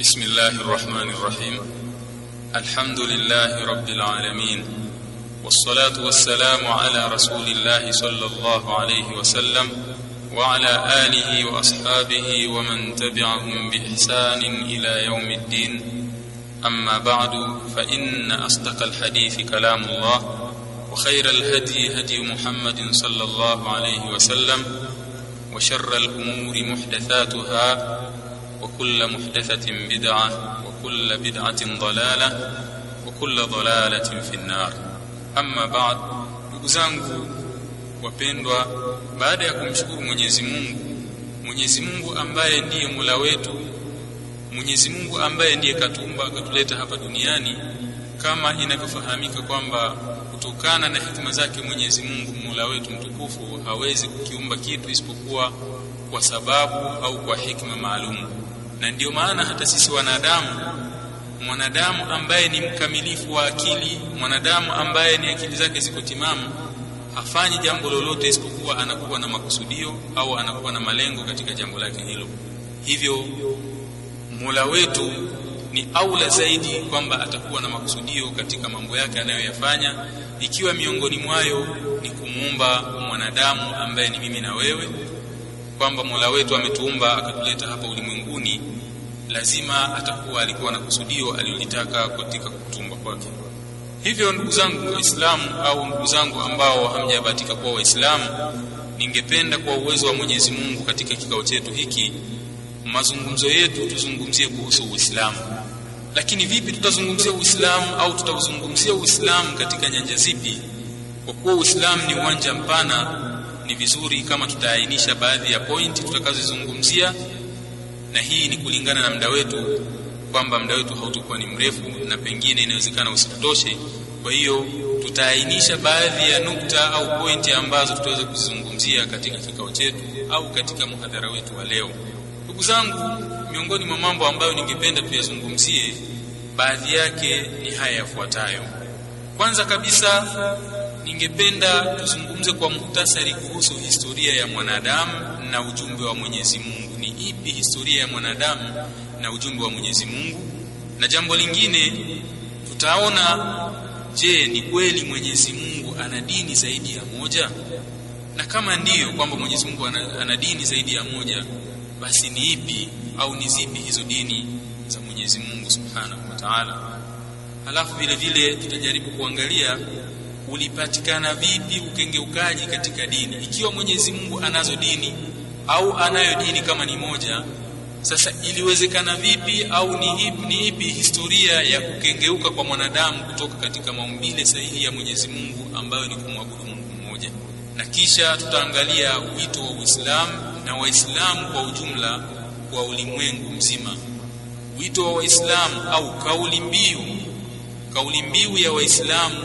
بسم الله الرحمن الرحيم. الحمد لله رب العالمين. والصلاة والسلام على رسول الله صلى الله عليه وسلم وعلى آله وأصحابه ومن تبعهم بإحسان إلى يوم الدين. أما بعد فإن أصدق الحديث كلام الله وخير الهدي هدي محمد صلى الله عليه وسلم وشر الأمور محدثاتها وكل محدثة بدعة وكل بدعة ضلالة وكل ضلالة في النار أما بعد ndugu zangu wapendwa baada ya kumshukuru Mwenyezi Mungu Mwenyezi Mungu ambaye ndiye Mola wetu Mwenyezi Mungu ambaye ndiye katumba akatuleta hapa duniani kama inavyofahamika kwamba kutokana na hikima zake Mwenyezi Mungu Mola wetu mtukufu hawezi kukiumba kitu isipokuwa kwa sababu au kwa hikma maalum na ndiyo maana hata sisi wanadamu mwanadamu ambaye ni mkamilifu wa akili mwanadamu ambaye ni akili zake ziko timamu hafanyi jambo lolote isipokuwa anakuwa na makusudio au anakuwa na malengo katika jambo lake hilo. Hivyo Mola wetu ni aula zaidi kwamba atakuwa na makusudio katika mambo yake anayoyafanya ikiwa miongoni mwayo ni kumuumba mwanadamu ambaye ni mimi na wewe kwamba Mola wetu ametuumba akatuleta hapa ulimwenguni lazima atakuwa alikuwa na kusudio aliyolitaka katika kutumba kwake. Hivyo ndugu zangu waislamu au ndugu zangu ambao hamjabahatika kuwa waislamu ningependa kwa uwezo wa Mwenyezi Mungu katika kikao chetu hiki mazungumzo yetu tuzungumzie kuhusu Uislamu. Lakini vipi tutazungumzia Uislamu au tutauzungumzia Uislamu katika nyanja zipi? Kwa kuwa Uislamu ni uwanja mpana ni vizuri kama tutaainisha baadhi ya pointi tutakazozungumzia na hii ni kulingana na muda wetu kwamba muda wetu hautokuwa ni mrefu na pengine inawezekana usitutoshe. kwa hiyo tutaainisha baadhi ya nukta au pointi ambazo tutaweza kuzizungumzia katika kikao chetu au katika muhadhara wetu wa leo ndugu zangu miongoni mwa mambo ambayo ningependa tuyazungumzie baadhi yake ni haya yafuatayo kwanza kabisa ningependa tuzungumze kwa muhtasari kuhusu historia ya mwanadamu na ujumbe wa Mwenyezi Mungu. Ni ipi historia ya mwanadamu na ujumbe wa Mwenyezi Mungu? Na jambo lingine tutaona, je, ni kweli Mwenyezi Mungu ana dini zaidi ya moja? Na kama ndiyo kwamba Mwenyezi Mungu ana, dini zaidi ya moja, basi ni ipi au ni zipi hizo dini za Mwenyezi Mungu Subhanahu wa Ta'ala? Halafu vile vile tutajaribu kuangalia ulipatikana vipi ukengeukaji katika dini? Ikiwa Mwenyezi Mungu anazo dini au anayo dini kama ni moja sasa iliwezekana vipi au ni ipi, ni ipi historia ya kukengeuka kwa mwanadamu kutoka katika maumbile sahihi ya Mwenyezi Mungu ambayo ni kumwabudu Mungu mmoja? Na kisha tutaangalia wito wa Uislamu na Waislamu kwa ujumla kwa ulimwengu mzima. Wito wa Waislamu au kauli mbiu kauli mbiu ya Waislamu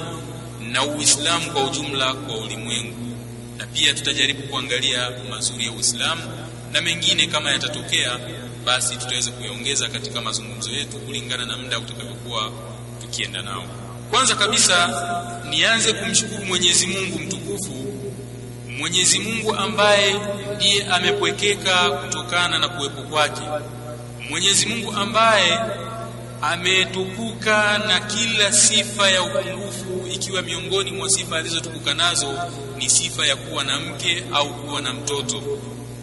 na Uislamu kwa ujumla kwa ulimwengu. Na pia tutajaribu kuangalia mazuri ya Uislamu na mengine kama yatatokea basi tutaweza kuyaongeza katika mazungumzo yetu kulingana na muda utakavyokuwa tukienda nao. Kwanza kabisa nianze kumshukuru Mwenyezi Mungu mtukufu Mwenyezi Mungu ambaye ndiye amepwekeka kutokana na kuwepo kwake. Mwenyezi Mungu ambaye ametukuka na kila sifa ya upungufu ikiwa miongoni mwa sifa alizotukuka nazo ni sifa ya kuwa na mke au kuwa na mtoto.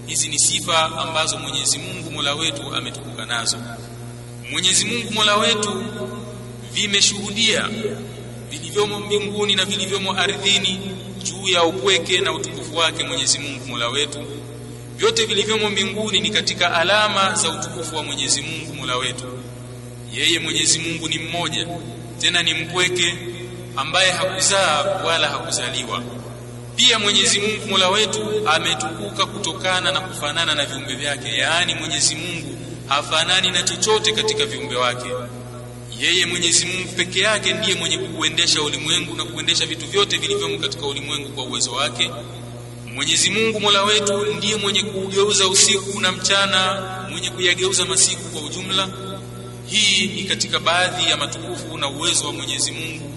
Hizi ni sifa ambazo Mwenyezi Mungu Mola wetu ametukuka nazo. Mwenyezi Mungu Mola wetu vimeshuhudia vilivyomo mbinguni na vilivyomo ardhini juu ya upweke na utukufu wake Mwenyezi Mungu Mola wetu. Vyote vilivyomo mbinguni ni katika alama za utukufu wa Mwenyezi Mungu Mola wetu yeye Mwenyezi Mungu ni mmoja tena ni mpweke ambaye hakuzaa wala hakuzaliwa. Pia Mwenyezi Mungu Mola wetu ametukuka kutokana na kufanana na viumbe vyake. Yaani Mwenyezi Mungu hafanani na chochote katika viumbe wake. Yeye Mwenyezi Mungu peke yake ndiye mwenye kuendesha ulimwengu na kuendesha vitu vyote vilivyomo katika ulimwengu kwa uwezo wake. Mwenyezi Mungu Mola wetu ndiye mwenye kugeuza usiku na mchana mwenye kuyageuza masiku kwa ujumla hii ni katika baadhi ya matukufu na uwezo wa Mwenyezi Mungu.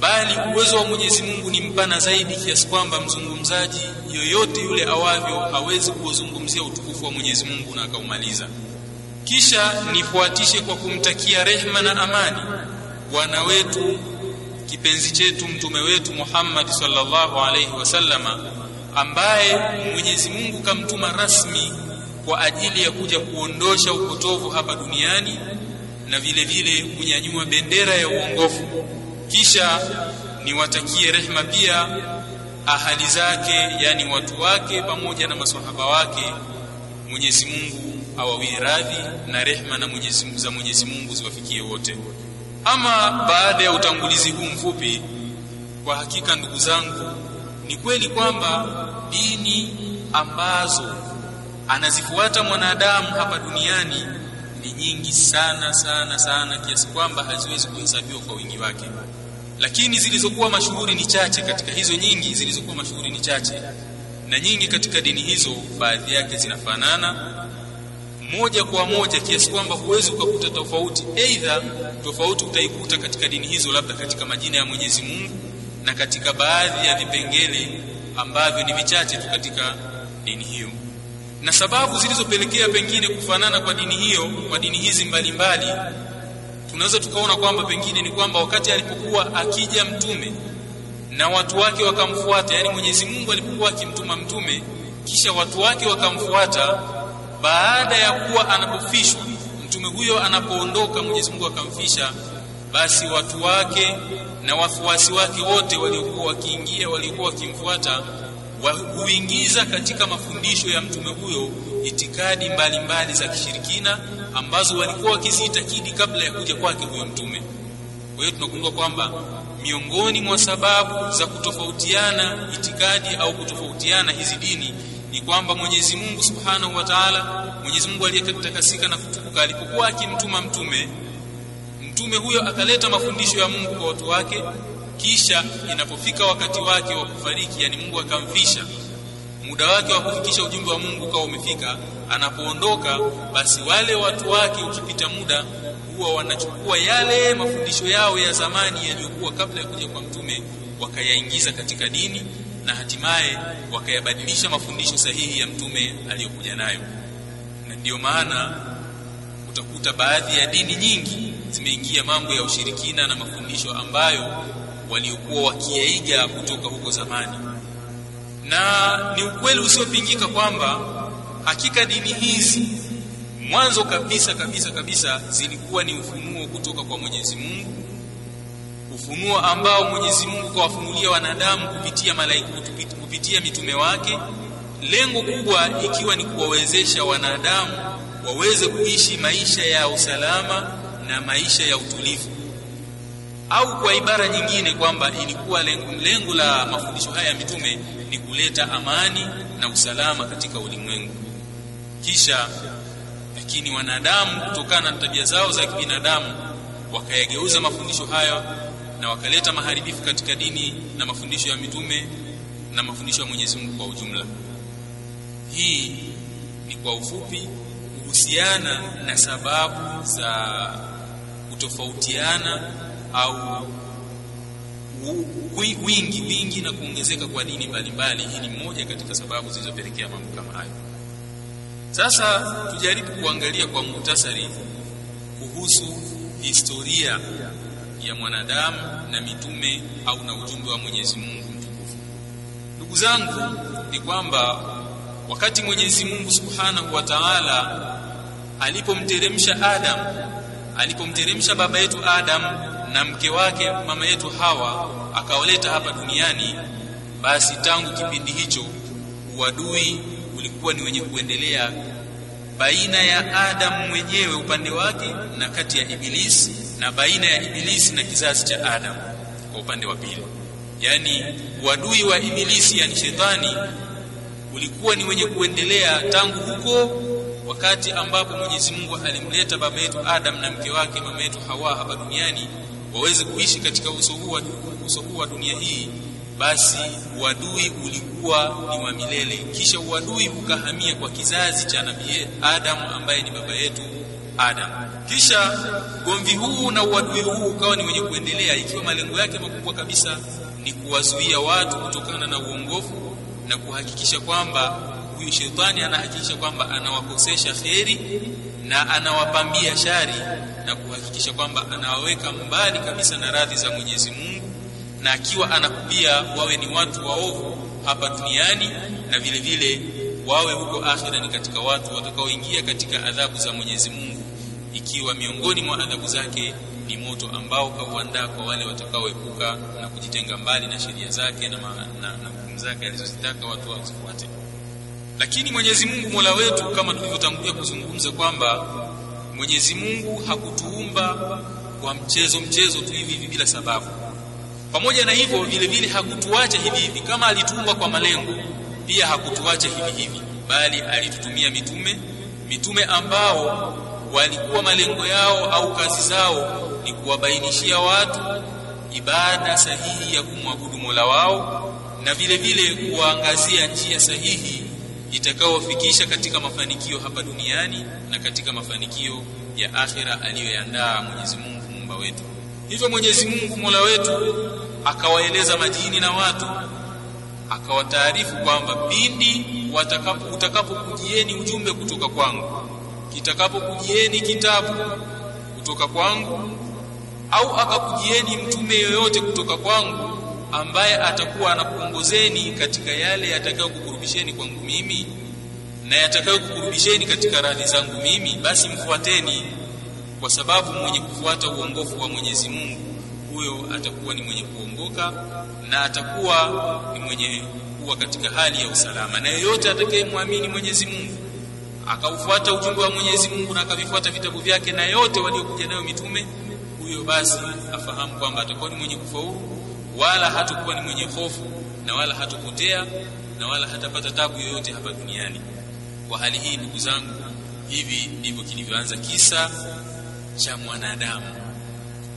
Bali uwezo wa Mwenyezi Mungu ni mpana zaidi kiasi kwamba mzungumzaji yoyote yule awavyo hawezi kuuzungumzia utukufu wa Mwenyezi Mungu na akaumaliza. Kisha nifuatishe kwa kumtakia rehma na amani bwana wetu kipenzi chetu mtume wetu Muhammad sallallahu alaihi wasallama ambaye Mwenyezi Mungu kamtuma rasmi kwa ajili ya kuja kuondosha upotovu hapa duniani na vile vile kunyanyua bendera ya uongofu. Kisha niwatakie rehma pia ahali zake yani watu wake pamoja na maswahaba wake. Mwenyezi Mungu awawie radhi na rehma na Mwenyezi za Mwenyezi Mungu ziwafikie wote. Ama baada ya utangulizi huu mfupi kwa hakika ndugu zangu ni kweli kwamba dini ambazo anazifuata mwanadamu hapa duniani ni nyingi sana sana sana kiasi kwamba haziwezi kuhesabiwa kwa wingi wake. Lakini zilizokuwa mashuhuri ni chache katika hizo nyingi zilizokuwa mashuhuri ni chache. Na nyingi katika dini hizo baadhi yake zinafanana. Moja kwa moja kiasi kwamba huwezi ukakuta tofauti. Aidha tofauti utaikuta katika dini hizo labda katika majina ya Mwenyezi Mungu na katika baadhi ya vipengele ambavyo ni vichache tu katika dini hiyo na sababu zilizopelekea pengine kufanana kwa dini hiyo kwa dini hizi mbalimbali mbali, tunaweza tukaona kwamba pengine ni kwamba wakati alipokuwa akija mtume na watu wake wakamfuata yani Mwenyezi Mungu alipokuwa akimtuma mtume kisha watu wake wakamfuata baada ya kuwa anapofishwa mtume huyo anapoondoka Mwenyezi Mungu akamfisha basi watu wake na wafuasi wake wote waliokuwa wakiingia waliokuwa wakimfuata huingiza katika mafundisho ya mtume huyo itikadi mbalimbali mbali za kishirikina ambazo walikuwa wakiziitakidi kabla ya kuja kwake huyo mtume. Kwa hiyo tunagundua kwamba miongoni mwa sababu za kutofautiana itikadi au kutofautiana hizi dini ni kwamba Mwenyezi Mungu Subhanahu wa Ta'ala Mwenyezi Mungu aliyetakasika na kutukuka alipokuwa akimtuma mtume mtume huyo akaleta mafundisho ya Mungu kwa watu wake kisha inapofika wakati wake wa kufariki yani Mungu akamvisha muda wake wa kufikisha ujumbe wa Mungu ukawa umefika anapoondoka basi wale watu wake ukipita muda huwa wanachukua yale mafundisho yao ya zamani yaliyokuwa kabla ya kuja kwa mtume wakayaingiza katika dini na hatimaye wakayabadilisha mafundisho sahihi ya mtume aliyokuja nayo. Na ndiyo maana utakuta baadhi ya dini nyingi zimeingia mambo ya ushirikina na mafundisho ambayo waliokuwa wakiyaiga kutoka huko zamani. Na ni ukweli usiopingika kwamba hakika dini hizi mwanzo kabisa kabisa kabisa zilikuwa ni ufunuo kutoka kwa Mwenyezi Mungu. Ufunuo ambao Mwenyezi Mungu kawafunulia wanadamu kupitia malaika kupitia mitume wake. Lengo kubwa ikiwa ni kuwawezesha wanadamu waweze kuishi maisha ya usalama na maisha ya utulivu au kwa ibara nyingine kwamba ilikuwa lengo, lengo la mafundisho haya ya mitume ni kuleta amani na usalama katika ulimwengu. Kisha lakini wanadamu kutokana na tabia zao za kibinadamu wakayageuza mafundisho hayo na wakaleta maharibifu katika dini na mafundisho ya mitume na mafundisho ya Mwenyezi Mungu kwa ujumla. Hii ni kwa ufupi kuhusiana na sababu za kutofautiana au wingi wingi na kuongezeka kwa dini mbalimbali hii ni moja katika sababu zilizopelekea mambo kama hayo. Sasa tujaribu kuangalia kwa muhtasari kuhusu historia ya mwanadamu na mitume au na ujumbe wa Mwenyezi Mungu mtukufu. Ndugu zangu ni kwamba wakati Mwenyezi Mungu Subhanahu wa Ta'ala alipomteremsha Adam alipomteremsha baba yetu Adam na mke wake mama yetu Hawa akawaleta hapa duniani basi tangu kipindi hicho uadui ulikuwa ni wenye kuendelea baina ya Adamu mwenyewe upande wake na kati ya Ibilisi na baina ya Ibilisi na kizazi cha Adam kwa upande wa pili. Yani uadui wa Ibilisi yani shetani ulikuwa ni wenye kuendelea tangu huko wakati ambapo Mwenyezi Mungu alimleta baba yetu Adam na mke wake mama yetu Hawa hapa duniani waweze kuishi katika uso huu uso huu wa dunia hii basi uadui ulikuwa ni wa milele. Kisha uadui ukahamia kwa kizazi cha nabii Adam ambaye ni baba yetu Adam kisha gomvi huu na uadui huu ukawa ni wenye kuendelea ikiwa malengo yake makubwa kabisa ni kuwazuia watu kutokana na uongofu na kuhakikisha kwamba huyu shetani anahakikisha kwamba anawakosesha kheri na anawapambia shari na kuhakikisha kwamba anawaweka mbali kabisa na radhi za Mwenyezi Mungu na akiwa anakupia wawe ni watu waovu hapa duniani na vile vile wawe huko akhira ni katika watu watakaoingia katika adhabu za Mwenyezi Mungu ikiwa miongoni mwa adhabu zake ni moto ambao kauandaa kwa wale watakaoepuka na kujitenga mbali na sheria zake na hukumu zake alizozitaka watu wazifuate lakini Mwenyezi Mungu Mola wetu kama tulivyotangulia kuzungumza kwamba Mwenyezi Mungu hakutuumba kwa mchezo mchezo tu hivi hivi bila sababu. Pamoja na hivyo vile vile hakutuacha hivi hivi. Kama alituumba kwa malengo pia hakutuacha hivi hivi. Bali alitutumia mitume mitume ambao walikuwa malengo yao au kazi zao ni kuwabainishia watu ibada sahihi ya kumwabudu Mola wao na vile vile kuwaangazia njia sahihi itakayofikisha katika mafanikio hapa duniani na katika mafanikio ya akhira aliyoyandaa Mwenyezi Mungu muumba wetu. Hivyo Mwenyezi Mungu Mola wetu akawaeleza majini na watu akawataarifu kwamba pindi utakapokujieni ujumbe kutoka kwangu kitakapokujieni kitabu kutoka kwangu au akakujieni mtume yoyote kutoka kwangu ambaye atakuwa anakuongozeni katika yale yatakayokukurubisheni kwangu mimi na yatakayokukurubisheni katika radhi zangu mimi basi mfuateni kwa sababu mwenye kufuata uongofu wa Mwenyezi Mungu huyo atakuwa ni mwenye kuongoka na atakuwa ni mwenye kuwa katika hali ya usalama. Na yeyote atakayemwamini Mwenyezi Mungu akaufuata ujumbe wa Mwenyezi Mungu na akavifuata vitabu vyake na yote waliokuja nayo mitume huyo basi afahamu kwamba atakuwa ni mwenye kufaulu wala hatakuwa ni mwenye hofu na wala hatopotea na wala hatapata tabu yoyote hapa duniani. Kwa hali hii ndugu zangu hivi ndivyo kilivyoanza kisa cha mwanadamu.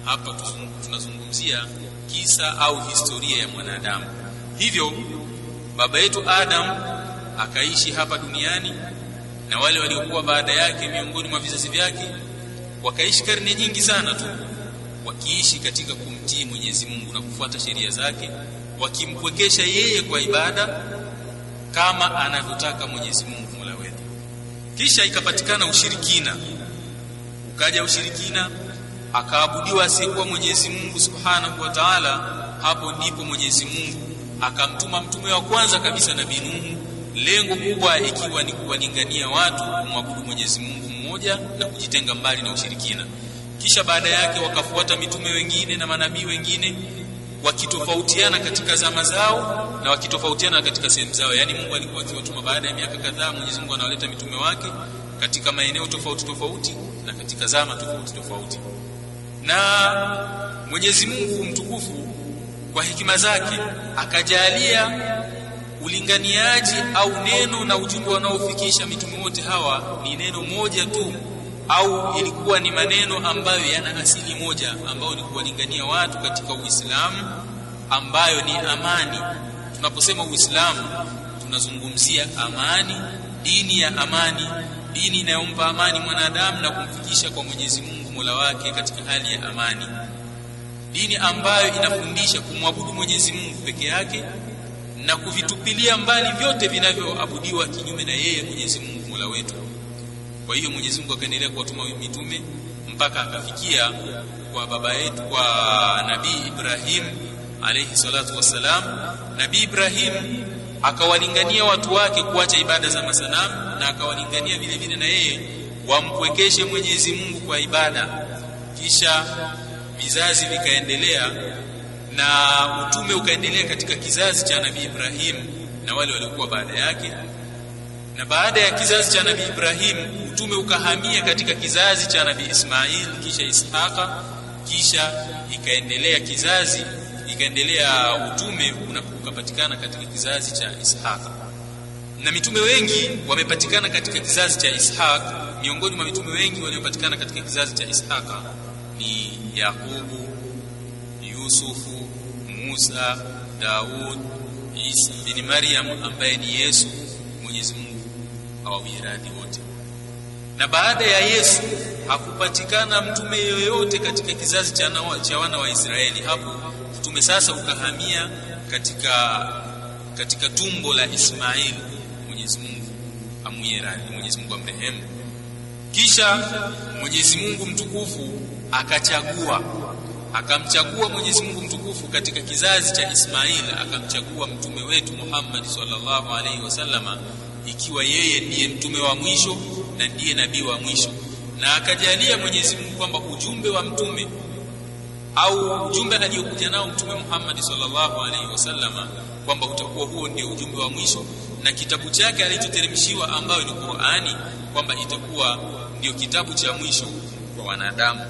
Hapa tunazungumzia kisa au historia ya mwanadamu. Hivyo baba yetu Adam akaishi hapa duniani na wale waliokuwa baada yake miongoni mwa vizazi vyake wakaishi karne nyingi sana tu wakiishi katika kumtii Mwenyezi Mungu na kufuata sheria zake wakimpwekesha yeye kwa ibada kama anavyotaka Mwenyezi Mungu Mola wetu. Kisha ikapatikana ushirikina. Ukaja ushirikina akaabudiwa asiyekuwa Mwenyezi Mungu Subhanahu wa Ta'ala hapo ndipo Mwenyezi Mungu akamtuma mtume wa kwanza kabisa Nabii Nuhu lengo kubwa ikiwa ni kuwalingania watu kumwabudu Mwenyezi Mungu mmoja na kujitenga mbali na ushirikina kisha baada yake wakafuata mitume wengine na manabii wengine wakitofautiana katika zama zao na wakitofautiana katika sehemu zao. Yani Mungu alikuwa akiwatuma baada ya miaka kadhaa Mwenyezi Mungu anawaleta mitume wake katika maeneo tofauti tofauti na katika zama tofauti tofauti. Na Mwenyezi Mungu mtukufu kwa hekima zake akajalia ulinganiaji au neno na ujumbe wanaofikisha mitume wote hawa ni neno moja tu au ilikuwa ni maneno ambayo yana asili moja ambayo ni kuwalingania watu katika Uislamu ambayo ni amani. Tunaposema Uislamu tunazungumzia amani dini ya amani dini inayompa amani mwanadamu na kumfikisha kwa Mwenyezi Mungu Mola wake katika hali ya amani. Dini ambayo inafundisha kumwabudu Mwenyezi Mungu peke yake na kuvitupilia mbali vyote vinavyoabudiwa kinyume na yeye Mwenyezi Mungu Mola wetu kwa hiyo Mwenyezi Mungu akaendelea kuwatuma mitume mpaka akafikia kwa baba yetu kwa Nabii Ibrahim alayhi salatu wassalam. Nabii Ibrahim akawalingania watu wake kuacha ibada za masanamu na akawalingania vile vile na yeye wampwekeshe Mwenyezi Mungu kwa ibada. Kisha vizazi vikaendelea na utume ukaendelea katika kizazi cha Nabii Ibrahim na wale waliokuwa baada yake na baada ya kizazi cha Nabii Ibrahim utume ukahamia katika kizazi cha Nabii Ismail kisha Ishaqa kisha ikaendelea kizazi ikaendelea utume unapopatikana katika kizazi cha Ishaqa. Na mitume wengi wamepatikana katika kizazi cha Ishaq. Miongoni mwa mitume wengi waliopatikana katika kizazi cha Ishaqa ni Yakubu Yusufu Musa Daud Isa bin Maryam ambaye ni Yesu Mwenyezi Mungu awawie radhi wote na baada ya Yesu hakupatikana mtume yoyote katika kizazi cha, cha wana wa Israeli. Hapo mtume sasa ukahamia katika katika tumbo la Ismail Mwenyezi Mungu amuye radhi Mwenyezi Mungu amrehemu. Kisha Mwenyezi Mungu mtukufu akachagua akamchagua Mwenyezi Mungu mtukufu katika kizazi cha Ismail akamchagua mtume wetu Muhammad sallallahu alaihi wasallama ikiwa yeye ndiye mtume wa mwisho na ndiye nabii wa mwisho. Na akajalia Mwenyezi Mungu kwamba ujumbe wa mtume au ujumbe aliyokuja nao mtume Muhammad sallallahu alaihi wasallama kwamba utakuwa huo ndio ujumbe wa mwisho na kitabu chake alichoteremshiwa ambayo ni Qur'ani kwamba itakuwa ndio kitabu cha mwisho kwa wanadamu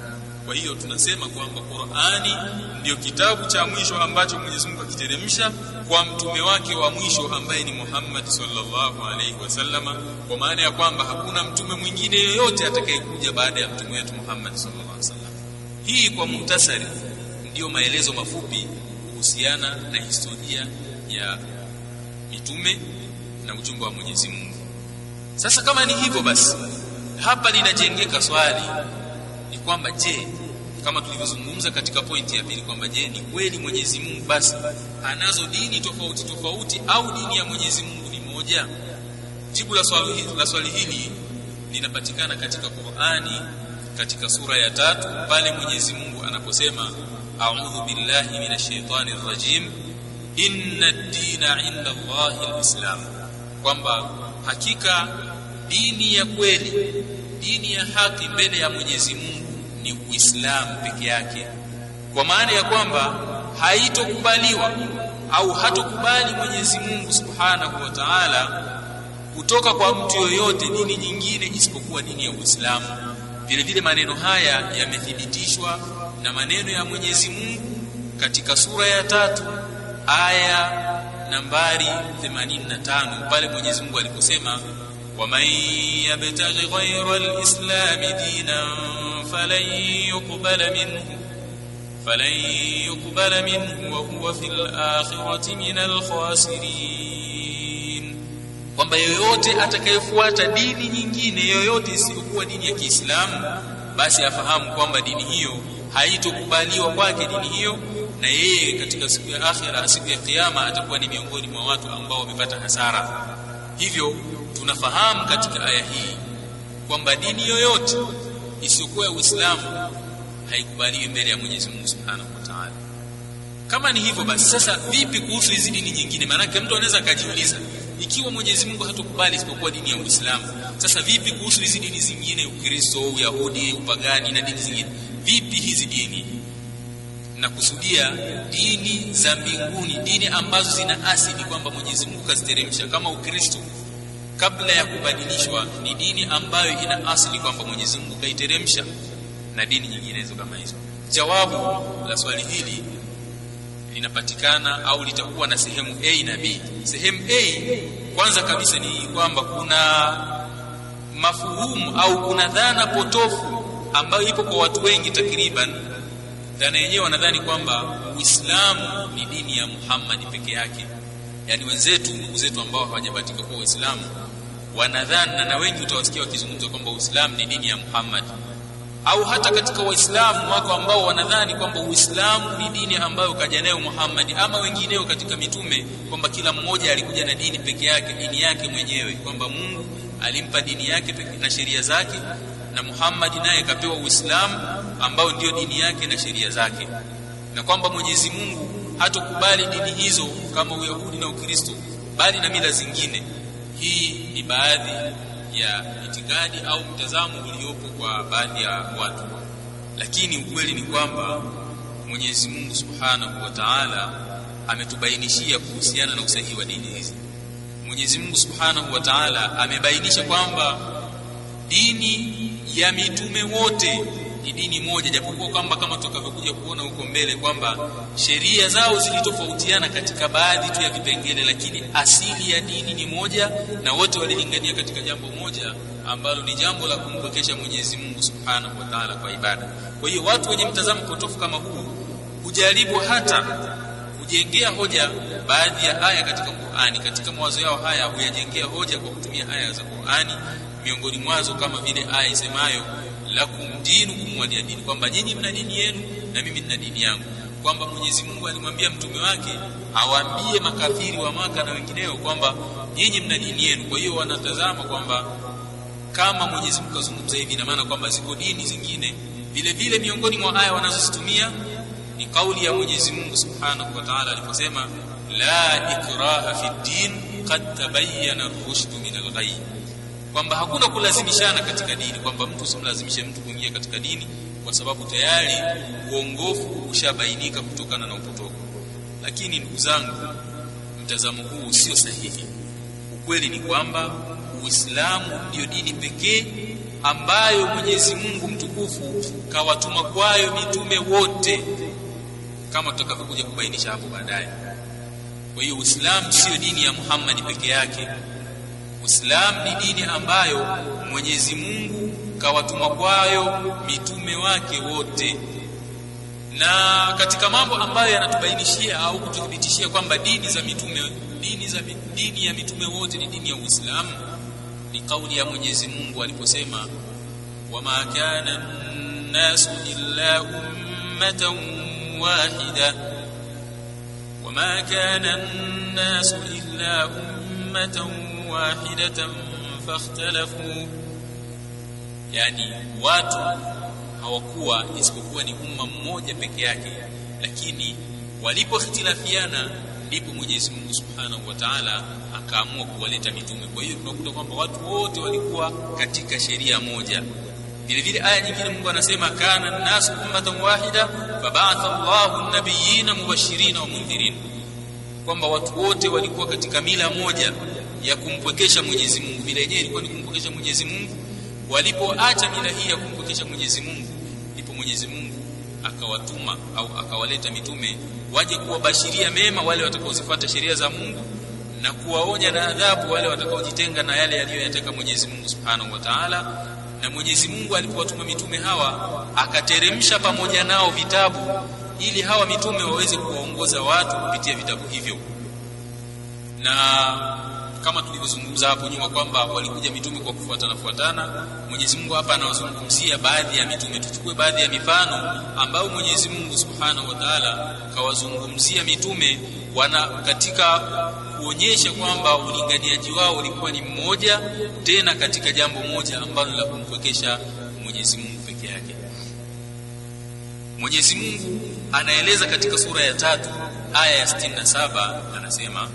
kwa hiyo tunasema kwamba Qur'ani ndio kitabu cha mwisho ambacho Mwenyezi Mungu akiteremsha kwa mtume wake wa mwisho ambaye ni Muhammad sallallahu alaihi wasallama kwa maana ya kwamba hakuna mtume mwingine yoyote atakayekuja baada ya mtume wetu Muhammad sallallahu alaihi wasallam hii kwa muhtasari ndiyo maelezo mafupi kuhusiana na historia ya mitume na ujumbe wa Mwenyezi Mungu. Sasa kama ni hivyo basi hapa linajengeka swali kwamba je kama tulivyozungumza katika pointi ya pili kwamba je ni kweli Mwenyezi Mungu basi anazo dini tofauti tofauti au dini ya Mwenyezi Mungu ni moja? Jibu la swali la swali hili linapatikana katika Qur'ani katika sura ya tatu pale Mwenyezi Mungu anaposema a'udhu billahi minash shaitani rrajim inna ad-dina 'inda Allahi al-islam. Kwamba hakika dini ya kweli dini ya haki mbele ya Mwenyezi Mungu ni Uislamu peke yake. Kwa maana ya kwamba haitokubaliwa au hatokubali Mwenyezi Mungu Subhanahu wa Ta'ala kutoka kwa mtu yoyote dini nyingine isipokuwa dini ya Uislamu. Vile vile maneno haya yamethibitishwa na maneno ya Mwenyezi Mungu katika sura ya tatu aya nambari 85 pale Mwenyezi Mungu aliposema ومن يبتغي غير الإسلام دينا فلن يقبل منه فلن يقبل منه وهو في الآخرة من الخاسرين kwamba yoyote atakayefuata dini nyingine yoyote isiyokuwa dini ya Kiislamu basi afahamu kwamba dini hiyo haitokubaliwa kwake dini hiyo na yeye katika siku ya akhira siku ya kiyama atakuwa ni miongoni mwa watu ambao wamepata hasara hivyo tunafahamu katika aya hii kwamba dini yoyote isiyokuwa ya Uislamu haikubaliwi mbele ya Mwenyezi Mungu Subhanahu wa Ta'ala. Kama ni hivyo basi sasa vipi kuhusu hizi dini nyingine? Maanake mtu anaweza akajiuliza ikiwa Mwenyezi Mungu hatukubali isipokuwa dini ya Uislamu, sasa vipi kuhusu hizi dini zingine, Ukristo, Uyahudi, upagani na dini zingine? Vipi hizi dini? Nakusudia dini za mbinguni, dini ambazo zina asili kwamba Mwenyezi Mungu kaziteremsha kama Ukristo kabla ya kubadilishwa ni dini ambayo ina asili kwamba Mwenyezi Mungu kaiteremsha na dini nyinginezo kama hizo. Jawabu la swali hili linapatikana au litakuwa na sehemu A na B. Sehemu A kwanza kabisa ni kwamba kuna mafuhumu au kuna dhana potofu ambayo ipo kwa watu wengi takriban. Dhana yenyewe wanadhani kwamba Uislamu ni dini ya Muhammad peke yake yaani wenzetu ndugu zetu ambao hawajabatika kuwa waislamu wanadhani na wengi utawasikia wakizungumza kwamba uislamu ni dini ya Muhammad au hata katika waislamu wako ambao wanadhani kwamba uislamu ni dini ambayo kaja nayo Muhammad ama wengineo katika mitume kwamba kila mmoja alikuja na dini peke yake dini yake mwenyewe kwamba Mungu alimpa dini yake na sheria zake na Muhammad naye kapewa uislamu ambao ndio dini yake na sheria zake na kwamba Mwenyezi Mungu hatokubali dini hizo kama Uyahudi na Ukristo bali na mila zingine. Hii ni baadhi ya itikadi au mtazamo uliopo kwa baadhi ya watu, lakini ukweli ni kwamba Mwenyezi Mungu Subhanahu wa Ta'ala ametubainishia kuhusiana na usahihi wa dini hizi. Mwenyezi Mungu Subhanahu wa Ta'ala amebainisha kwamba dini ya mitume wote ni dini moja japokuwa kwamba kama tutakavyokuja kuona huko mbele kwamba sheria zao zilitofautiana katika baadhi tu ya vipengele lakini asili ya dini ni moja na wote walilingania katika jambo moja ambalo ni jambo la kumpokesha Mwenyezi Mungu Subhanahu wa Ta'ala kwa ibada. Kwa hiyo watu wenye mtazamo potofu kama huu hujaribu hata kujengea hoja baadhi ya aya katika Qur'ani, katika mawazo yao haya huyajengea hoja kwa kutumia aya za Qur'ani, miongoni mwazo kama vile aya isemayo lakum dinukum waliya dini, kwamba nyinyi mna dini yenu na mimi nina dini yangu, kwamba Mwenyezi Mungu alimwambia mtume wake awaambie makafiri wa Maka na wengineo kwamba nyinyi mna dini yenu. Kwa hiyo wanatazama kwamba kama Mwenyezi Mungu kazungumza hivi ina maana kwamba ziko dini zingine. Vile vile miongoni mwa aya wanazozitumia ni kauli ya Mwenyezi Mungu Subhanahu wa Ta'ala aliposema la ikraha fi din qad tabayyana ar-rushd min al-ghayy kwamba hakuna kulazimishana katika dini kwamba mtu usimlazimishe mtu kuingia katika dini kwa sababu tayari uongofu ushabainika kutokana na upotofu. Lakini ndugu zangu mtazamo huu sio sahihi. Ukweli ni kwamba Uislamu ndiyo dini pekee ambayo Mwenyezi Mungu mtukufu kawatuma kwayo mitume wote kama tutakavyokuja kubainisha hapo baadaye. Kwa hiyo Uislamu sio dini ya Muhammad peke yake Uislamu ni dini ambayo Mwenyezi Mungu kawatuma kwayo mitume wake wote. Na katika mambo ambayo yanatubainishia au kututhibitishia kwamba dini za mitume dini za dini ya mitume wote ni dini ya Uislamu ni kauli ya Mwenyezi Mungu aliposema wama kana an-nasu illa ummatan wahida. Wama kana an-nasu illa ummatan wahidatan fakhtalafu. Yani watu hawakuwa isipokuwa ni umma mmoja peke yake. Lakini walipohitilafiana ndipo Mwenyezi Mungu Subhanahu wa Ta'ala akaamua kuwaleta mitume. Kwa hiyo tunakuta kwamba watu wote walikuwa katika sheria moja. Vile vile aya nyingine Mungu anasema kana nasu ummatan wahida fab'atha Allahu an-nabiyina mubashirina wa mundhirin kwamba watu wote walikuwa katika mila moja ya kumpwekesha Mwenyezi Mungu. Vile yenyewe ilikuwa ni kumpwekesha Mwenyezi Mungu. Walipoacha mila hii ya kumpwekesha Mwenyezi Mungu ndipo Mwenyezi Mungu akawatuma au akawaleta mitume waje kuwabashiria mema wale watakaozifuata sheria za Mungu na kuwaonya na adhabu wale watakaojitenga na yale yaliyoyataka Mwenyezi Mungu Subhanahu wa Ta'ala. Na Mwenyezi Mungu alipowatuma mitume hawa akateremsha pamoja nao vitabu ili hawa mitume waweze kuwaongoza watu kupitia vitabu hivyo. Na kama tulivyozungumza hapo nyuma kwamba walikuja mitume kwa kufuatana fuatana. Mwenyezi Mungu hapa anawazungumzia baadhi ya mitume. Tuchukue baadhi ya mifano ambayo Mwenyezi Mungu Subhanahu wa Ta'ala kawazungumzia mitume wana katika kuonyesha kwamba ulinganiaji wao ulikuwa ni mmoja tena katika jambo moja ambalo la kumpwekesha Mwenyezi Mungu peke yake. Mwenyezi Mungu anaeleza katika sura ya tatu aya ya 67 anasema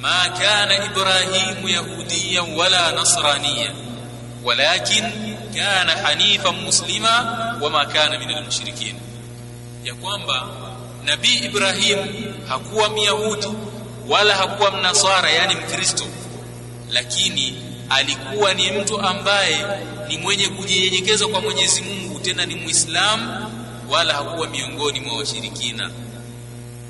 ما كان إبراهيم يهوديا ولا نصرانيا ولكن كان حنيفا مسلما وما كان من المشركين ya kwamba nabii Ibrahim hakuwa myahudi wala hakuwa mnasara yani mkristo lakini alikuwa ni mtu ambaye ni mwenye kujinyenyekeza kwa Mwenyezi Mungu tena ni muislamu wala hakuwa miongoni mwa washirikina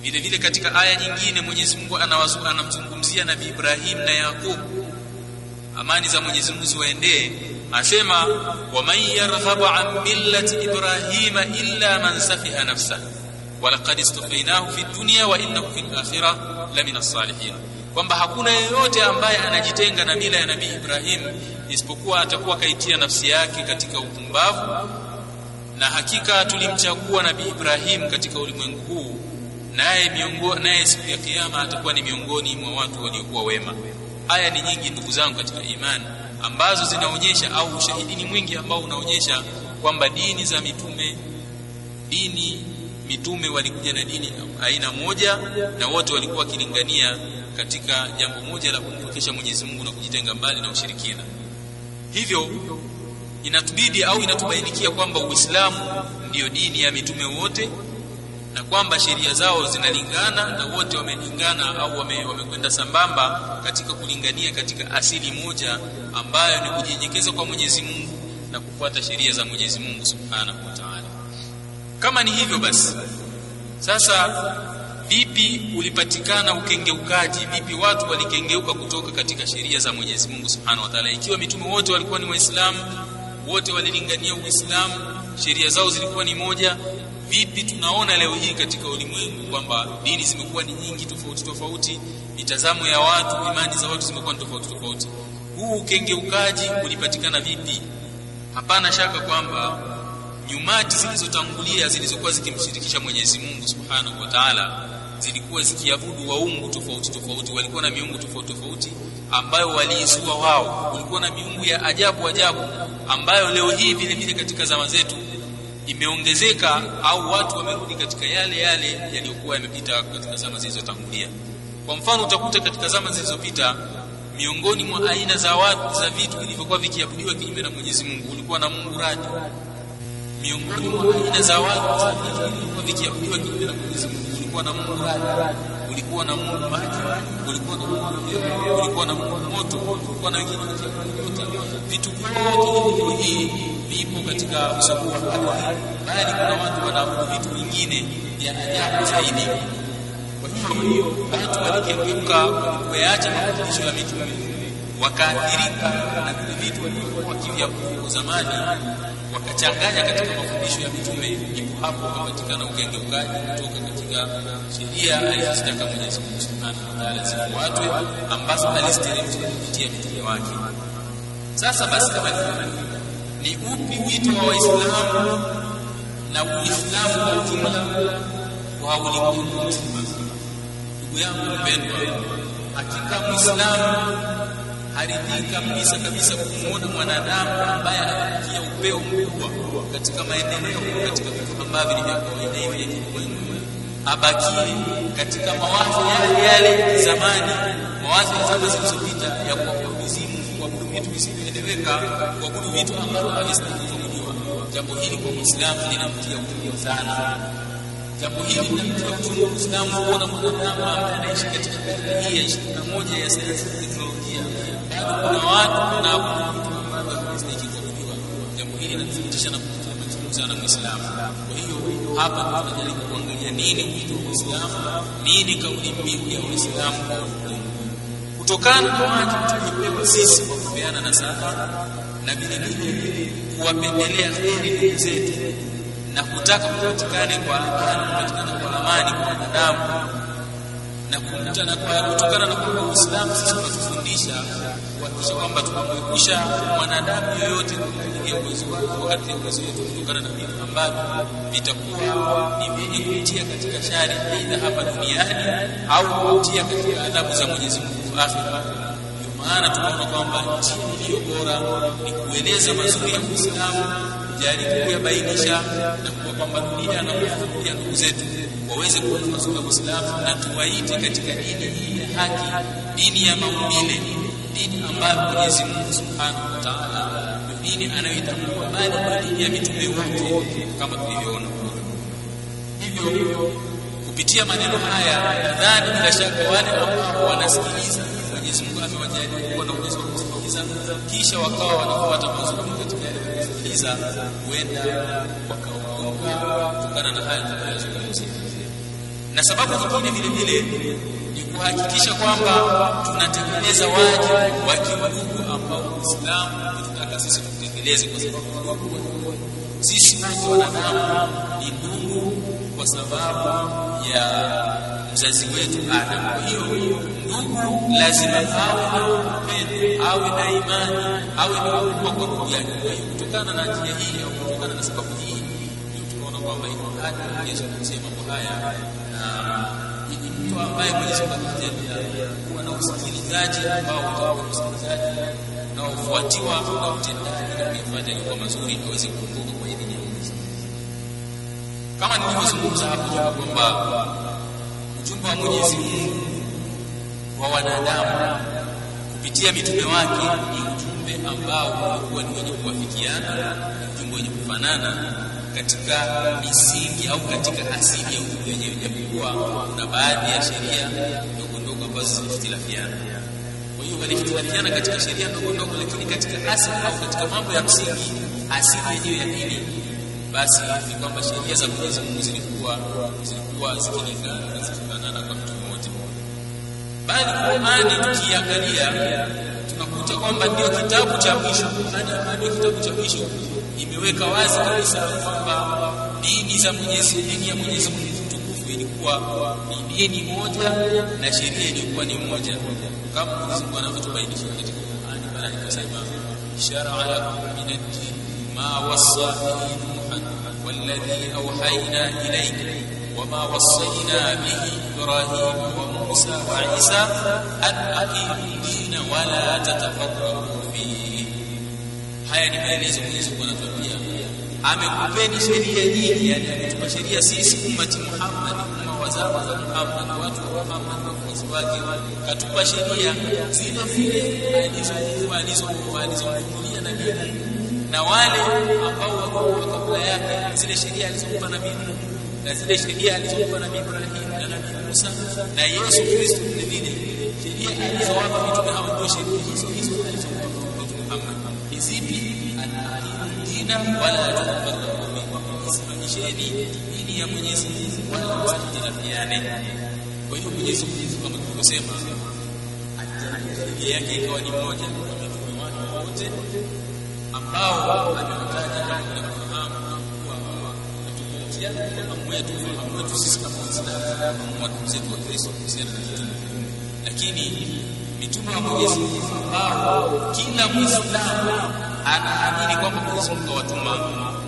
vile vile katika aya nyingine Mwenyezi Mungu anamzungumzia Nabii Ibrahim na Yakub amani za Mwenyezi Mungu ziwaendee. Asema waman yarghabu an millati ibrahima illa man safiha nafsa walaqad istafainahu fi dunya wa innahu fil akhirah lamina as-salihin. Kwamba hakuna yeyote ambaye anajitenga na mila ya Nabii Ibrahim isipokuwa atakuwa kaitia nafsi yake katika upumbavu. Na hakika tulimchagua Nabii Ibrahim katika ulimwengu huu naye naye siku ya kiyama atakuwa ni miongoni mwa watu waliokuwa wema. Aya ni nyingi ndugu zangu katika imani ambazo zinaonyesha au ushahidi ni mwingi ambao unaonyesha kwamba dini za mitume dini mitume walikuja na dini aina moja na wote walikuwa wakilingania katika jambo moja la kumpokesha Mwenyezi Mungu na kujitenga mbali na ushirikina. Hivyo inatubidi au inatubainikia kwamba Uislamu ndiyo dini ya mitume wote na kwamba sheria zao zinalingana na wote wamelingana au wamekwenda wame sambamba katika kulingania katika asili moja ambayo ni kujinyenyekeza kwa Mwenyezi Mungu na kufuata sheria za Mwenyezi Mungu Subhanahu wa Ta'ala. Kama ni hivyo basi, sasa vipi ulipatikana ukengeukaji? Vipi watu walikengeuka kutoka katika sheria za Mwenyezi Mungu Subhanahu wa Ta'ala, ikiwa mitume wote walikuwa ni Waislamu, wote walilingania Uislamu, sheria zao zilikuwa ni moja, vipi tunaona leo hii katika ulimwengu kwamba dini zimekuwa ni nyingi tofauti tofauti mitazamo ya watu imani za watu zimekuwa ni tofauti tofauti. Huu ukengeukaji ulipatikana vipi? Hapana shaka kwamba nyumati zilizotangulia zilizokuwa zikimshirikisha Mwenyezi Mungu Subhanahu wa Ta'ala zilikuwa zikiabudu waungu tofauti tofauti. Walikuwa na miungu tofauti tofauti ambayo waliizua wao. Kulikuwa na miungu ya ajabu ajabu ambayo leo hii vile vile katika zama zetu imeongezeka au watu wamerudi katika yale yale yaliyokuwa yamepita katika zama zilizotangulia. Kwa mfano utakuta katika zama zilizopita miongoni mwa aina za watu za vitu vilivyokuwa vikiabudiwa kinyume na Mwenyezi Mungu ulikuwa na Mungu radi. Miongoni mwa aina za watu za vitu vilivyokuwa vikiabudiwa kinyume na Mwenyezi Mungu ulikuwa na Mungu radi. Ulikuwa na Mungu maji. Ulikuwa na Mungu ulikuwa na Mungu moto. Ulikuwa na wengine vitu vyote hivi vipo katika usabuhu wa bali kuna watu wanaabudu vitu vingine vya ajabu zaidi. Kwa hiyo watu walikengeuka kuyaacha mafundisho ya mitume. Wakaathirika na vile vitu walivyokuwa wakiviabudu zamani. Wakachanganya katika mafundisho ya mitume. Ndipo hapo ukapatikana ukengeukaji kutoka katika sheria alizozitaka Mwenyezi Mungu Subhanahu wa Ta'ala zifuatwe ambazo aliziteremsha kupitia mitume wake. Sasa basi kama ni upi wito wa Waislamu na Uislamu kwa ujumla wa ulimwengu mzima? Ndugu yangu mpendwa hakika muislamu haridhika kabisa kabisa kumwona mwanadamu ambaye anafikia upeo mkubwa katika maendeleo katika vitu ambavyo ni vya kawaida hivi ya kilimwengu abakie katika mawazo yale yale zamani mawazo ya zama zilizopita ya kuabudu vitu visivyoeleweka kuabudu vitu ambavyo havistahili kujua jambo hili kwa muislamu linamtia uchungu sana. Jambo hili linamtia uchungu muislamu kuona kuona ambaye anaishi katika karne hii ya ishirini na moja ya sayansi na teknolojia. Bado kuna watu na vitu ambavyo havistahili kujua jambo hili linathibitisha na machungu sana muislamu. Kwa hiyo hapa tunajaribu kuangalia nini wito wa Uislamu nini kauli mbiu ya Uislamu. kwa kutokana na watu tuliopewa sisi kwa kupeana nasaha na vile vile kuwapendelea heri ndugu zetu na kutaka kupatikane kwa kupatikana kwa amani kwa wanadamu na kutokana na kwamba Uislamu sisi tunatufundisha kuhakikisha kwamba tunamwepusha mwanadamu yoyote kuingia mwezi wake wakati uwezo wetu kutokana na vitu ambavyo vitakuwa ni vyenye kutia katika shari aidha hapa duniani au kutia katika adhabu za Mwenyezi Mungu. Akhira. Maana tunaona kwamba njia iliyo bora ni kueleza mazuri ya Uislamu kujaribu kuyabainisha na kuwa kwamba dunia na kufunulia ndugu zetu waweze kuona mazuri ya Uislamu na tuwaite katika dini hii ya haki dini ya maumbile dini ambayo Mwenyezi Mungu Subhanahu wa Ta'ala ndio dini anayoitambua bali ndio dini ya mitume wote kama tulivyoona. Hivyo kupitia maneno haya nadhani bila shaka wale ambao wanasikiliza Mwenyezi Mungu amewajalia kuwa na uwezo wa kusikiliza kisha wakawa wanafuata mazungumzo katika kusikiliza huenda wakaokoka kutokana na haya tunayozungumzia na sababu nyingine vile vile ni kuhakikisha kwamba tunatekeleza wajibu wa kimungu ambao Uislamu unataka sisi tutekeleze kwa sababu sisi wote wanadamu ni ndugu kwa sababu ya mzazi wetu Adam. Kwa hiyo ndugu lazima awe na upendo, awe na imani, awe na huruma kwa ndugu yake. Kwa hiyo kutokana na njia hii au kutokana na sababu hii ndio tunaona kwamba iko hadi Mwenyezi Mungu mambo haya mtu ambaye Mwenyezi Mungu amejalia kuwa na usikilizaji ambao utakuwa usikilizaji na ufuatiwa na utendaji na kuifanya kwa mazuri aweze kukumbuka kwa idhini ya kama nilivyozungumza hapo juu kwamba ujumbe wa Mwenyezi Mungu wa wanadamu kupitia mitume wake ni ujumbe ambao ulikuwa ni wenye kuwafikiana, ujumbe wenye kufanana katika misingi au katika asili ya ujumbe wenyewe, japokuwa baadhi ya sheria ndogo ndogo ambazo zimehitilafiana. Kwa hiyo walihitilafiana katika sheria ndogo ndogo, lakini katika asili au katika mambo ya msingi, asili yenyewe ya dini basi ni kwamba sheria za Mwenyezi Mungu zilikuwa zilikuwa zikilingana na zikifanana kwa mtu mmoja. Bali Qur'ani tukiangalia tunakuta kwamba ndio kitabu cha mwisho. Qur'ani ndio kitabu cha mwisho imeweka wazi kabisa kwamba dini za Mwenyezi dini ya Mwenyezi Mungu mtukufu ilikuwa ni dini moja na sheria ilikuwa ni moja, kama Mwenyezi Mungu anavyotubainisha katika Qur'ani, bali akasema shara'a lakum min ad-din ma wassa bihi والذي أوحينا إليك bihi ibrahim wa musa wa isa an aqimu dina wala tatafarraqu fihi haya ni maelezo Mwenyezi Mungu anatuambia. Amekupeni sheria nyingi yani ametupa sheria sisi ummati Muhammad umma wa zama za Muhammad watu wa Muhammad wafuasi wake. Katupa sheria. Zile vile alizokuwa alizokuwa alizokulia nabii na wale ambao walikuwa kabla yake zile sheria alizokupa nabii Mungu na zile sheria alizokupa nabii Ibrahim na nabii Musa. Na Yesu Kristo vile vile alizowapa mitume ndio sheria hizo ya Mwenyezi kwa hiyo Mwenyezi Mungu kama tulivyosema sheria yake ikawa ambao amewataja na lakini mitume wa Mwenyezi Mungu ambao kila Muislamu anaamini kwamba Mwenyezi Mungu kawatuma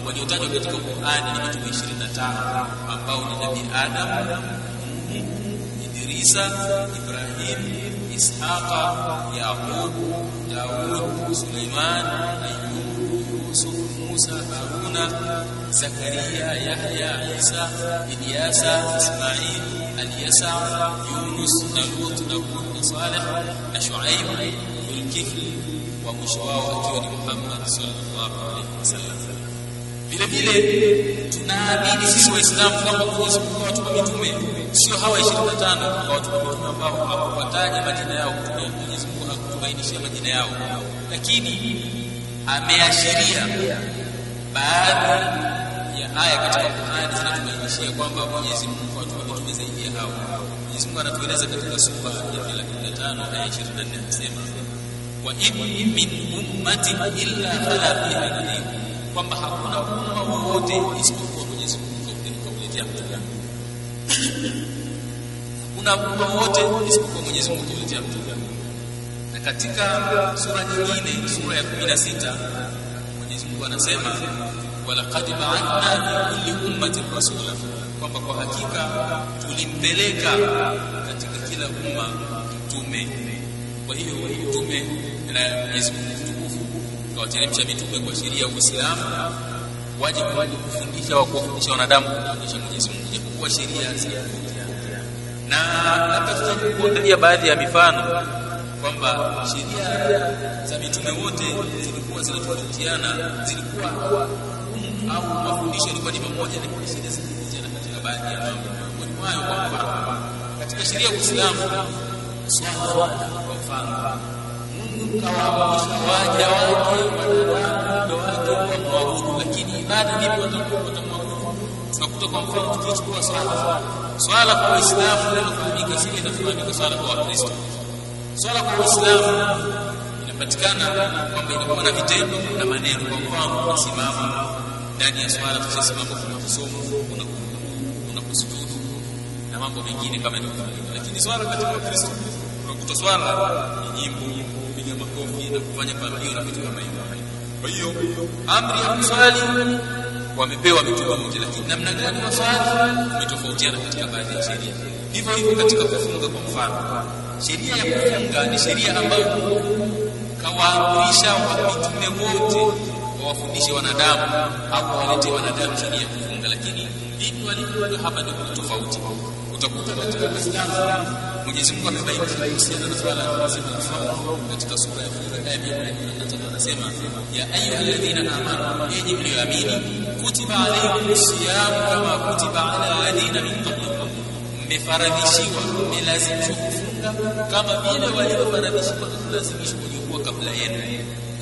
waliotajwa katika Qur'ani ni mitume 25 ambao ni Nabii Adam, Idrisa, Ibrahim, Ishaqa, Yaqub, Daud, Suleiman, Ayub, Yusuf, Musa, Haruna, Zakaria, Yahya, Isa, Ilyasa, Ismail, Alyasa, يونس na Lut, na Hud, na Saleh, na Shuaib, Dhulkifli wa mwisho wao akiwa ni Muhammad sallallahu alaihi wasallam. Vile vile tunaamini sisi Waislamu kwamba Mwenyezi Mungu awatuma mitume sio hawa 25 awatuma mitume ambao hawakutaja majina yao kutumia Mwenyezi Mungu hakutubainishia majina yao, lakini ameashiria baadhi ya aya katika Qur'ani zinatubainishia kwamba Mwenyezi Mungu awatuma mitume zaidi ya hao. Mwenyezi Mungu anatueleza katika sura ya 35 aya 24 anasema wa in min ummatin illa khala fiha nadhir, kwamba hakuna umma wowote isipokuwa Mwenyezi Mungu kauletea mtume. Hakuna umma wowote isipokuwa Mwenyezi Mungu kauletea mtume. Na katika sura nyingine, sura ya 16 Mwenyezi Mungu anasema walaqad ba'athna fi kulli ummatin rasula, kwamba kwa hakika tulimpeleka katika kila umma mtume. Kwa hiyo mtume na Mwenyezi Mungu mtukufu kawateremsha mitume kwa sheria ya Uislamu waje kufundisha wa kuwafundisha wanadamu kumwonyesha Mwenyezi Mungu japokuwa sheria. Na labda kuangalia baadhi ya mifano kwamba sheria za mitume wote zilikuwa zinatofautiana, zilikuwa au mafundisho yalikuwa ni pamoja, lakini sheria baadhi ya mambo. Miongoni mwayo kwa mfano, katika sheria ya Uislamu swala kwa mfano waja wake wanadamu wake wamwabudu, lakini ibada vipi watamwabudu? Tunakuta kwa mfano tukichukua swala, swala kwa Waislamu inafahamika, sio inafahamika swala kwa Wakristo. Swala kwa Waislamu inapatikana kwamba inakuwa na vitendo na maneno. Kwa mfano, kusimama ndani ya swala, tusisimama kuna kusoma, kuna kuna kusujudu na mambo mengine kama hivyo, lakini swala katika Wakristo unakuta swala ni nyimbo kupiga makofi na kufanya pambio na vitu kama hivyo. Kwa hiyo amri ya kuswali wamepewa mitume wote, lakini namna gani waswali imetofautiana katika baadhi ya sheria. Hivyo hivyo katika kufunga, kwa mfano, sheria ya kufunga ni sheria ambayo kawaamrisha mitume wote wawafundishe wanadamu au wawalete wanadamu sheria ya kufunga, lakini vipi walivyo hapa ni tofauti. Utakuta katika Uislamu Mwenyezi Mungu amebainisha kuhusiana na swala la lazima mfano katika sura ya Furqan aya ya 113 anasema ya ayyuhalladhina amanu, enyi mlioamini, kutiba alaykumus siyam kama kutiba ala alladhina min qablikum, mmefaradhishiwa mmelazimishwa kufunga kama vile walivyofaradhishiwa kulazimishwa waliokuwa kabla yenu,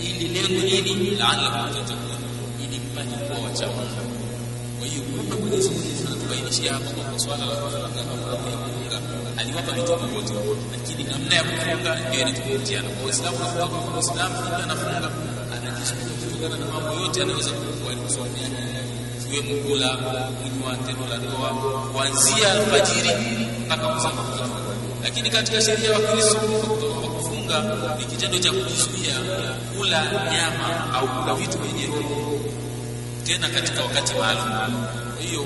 ili lengo nini? La'allakum tattaqun, ili mpate kuwa wacha Mungu. Kwa hiyo kumbe Mwenyezi Mungu anatubainishia hapa kwa swala la aliwapa mitume vyote, lakini namna ya kufunga ndio inatofautiana. Kwa Uislamu na kwa Uislamu, pia anafunga anajishughulisha na mambo yote anaweza kuwa kusomea ikiwemo kula, kunywa, tendo la ndoa kuanzia alfajiri mpaka kuzama kwa lakini katika sheria ya Wakristo kufunga ni kitendo cha kujizuia kula nyama au kula vitu vyenye tena katika wakati maalum. Hiyo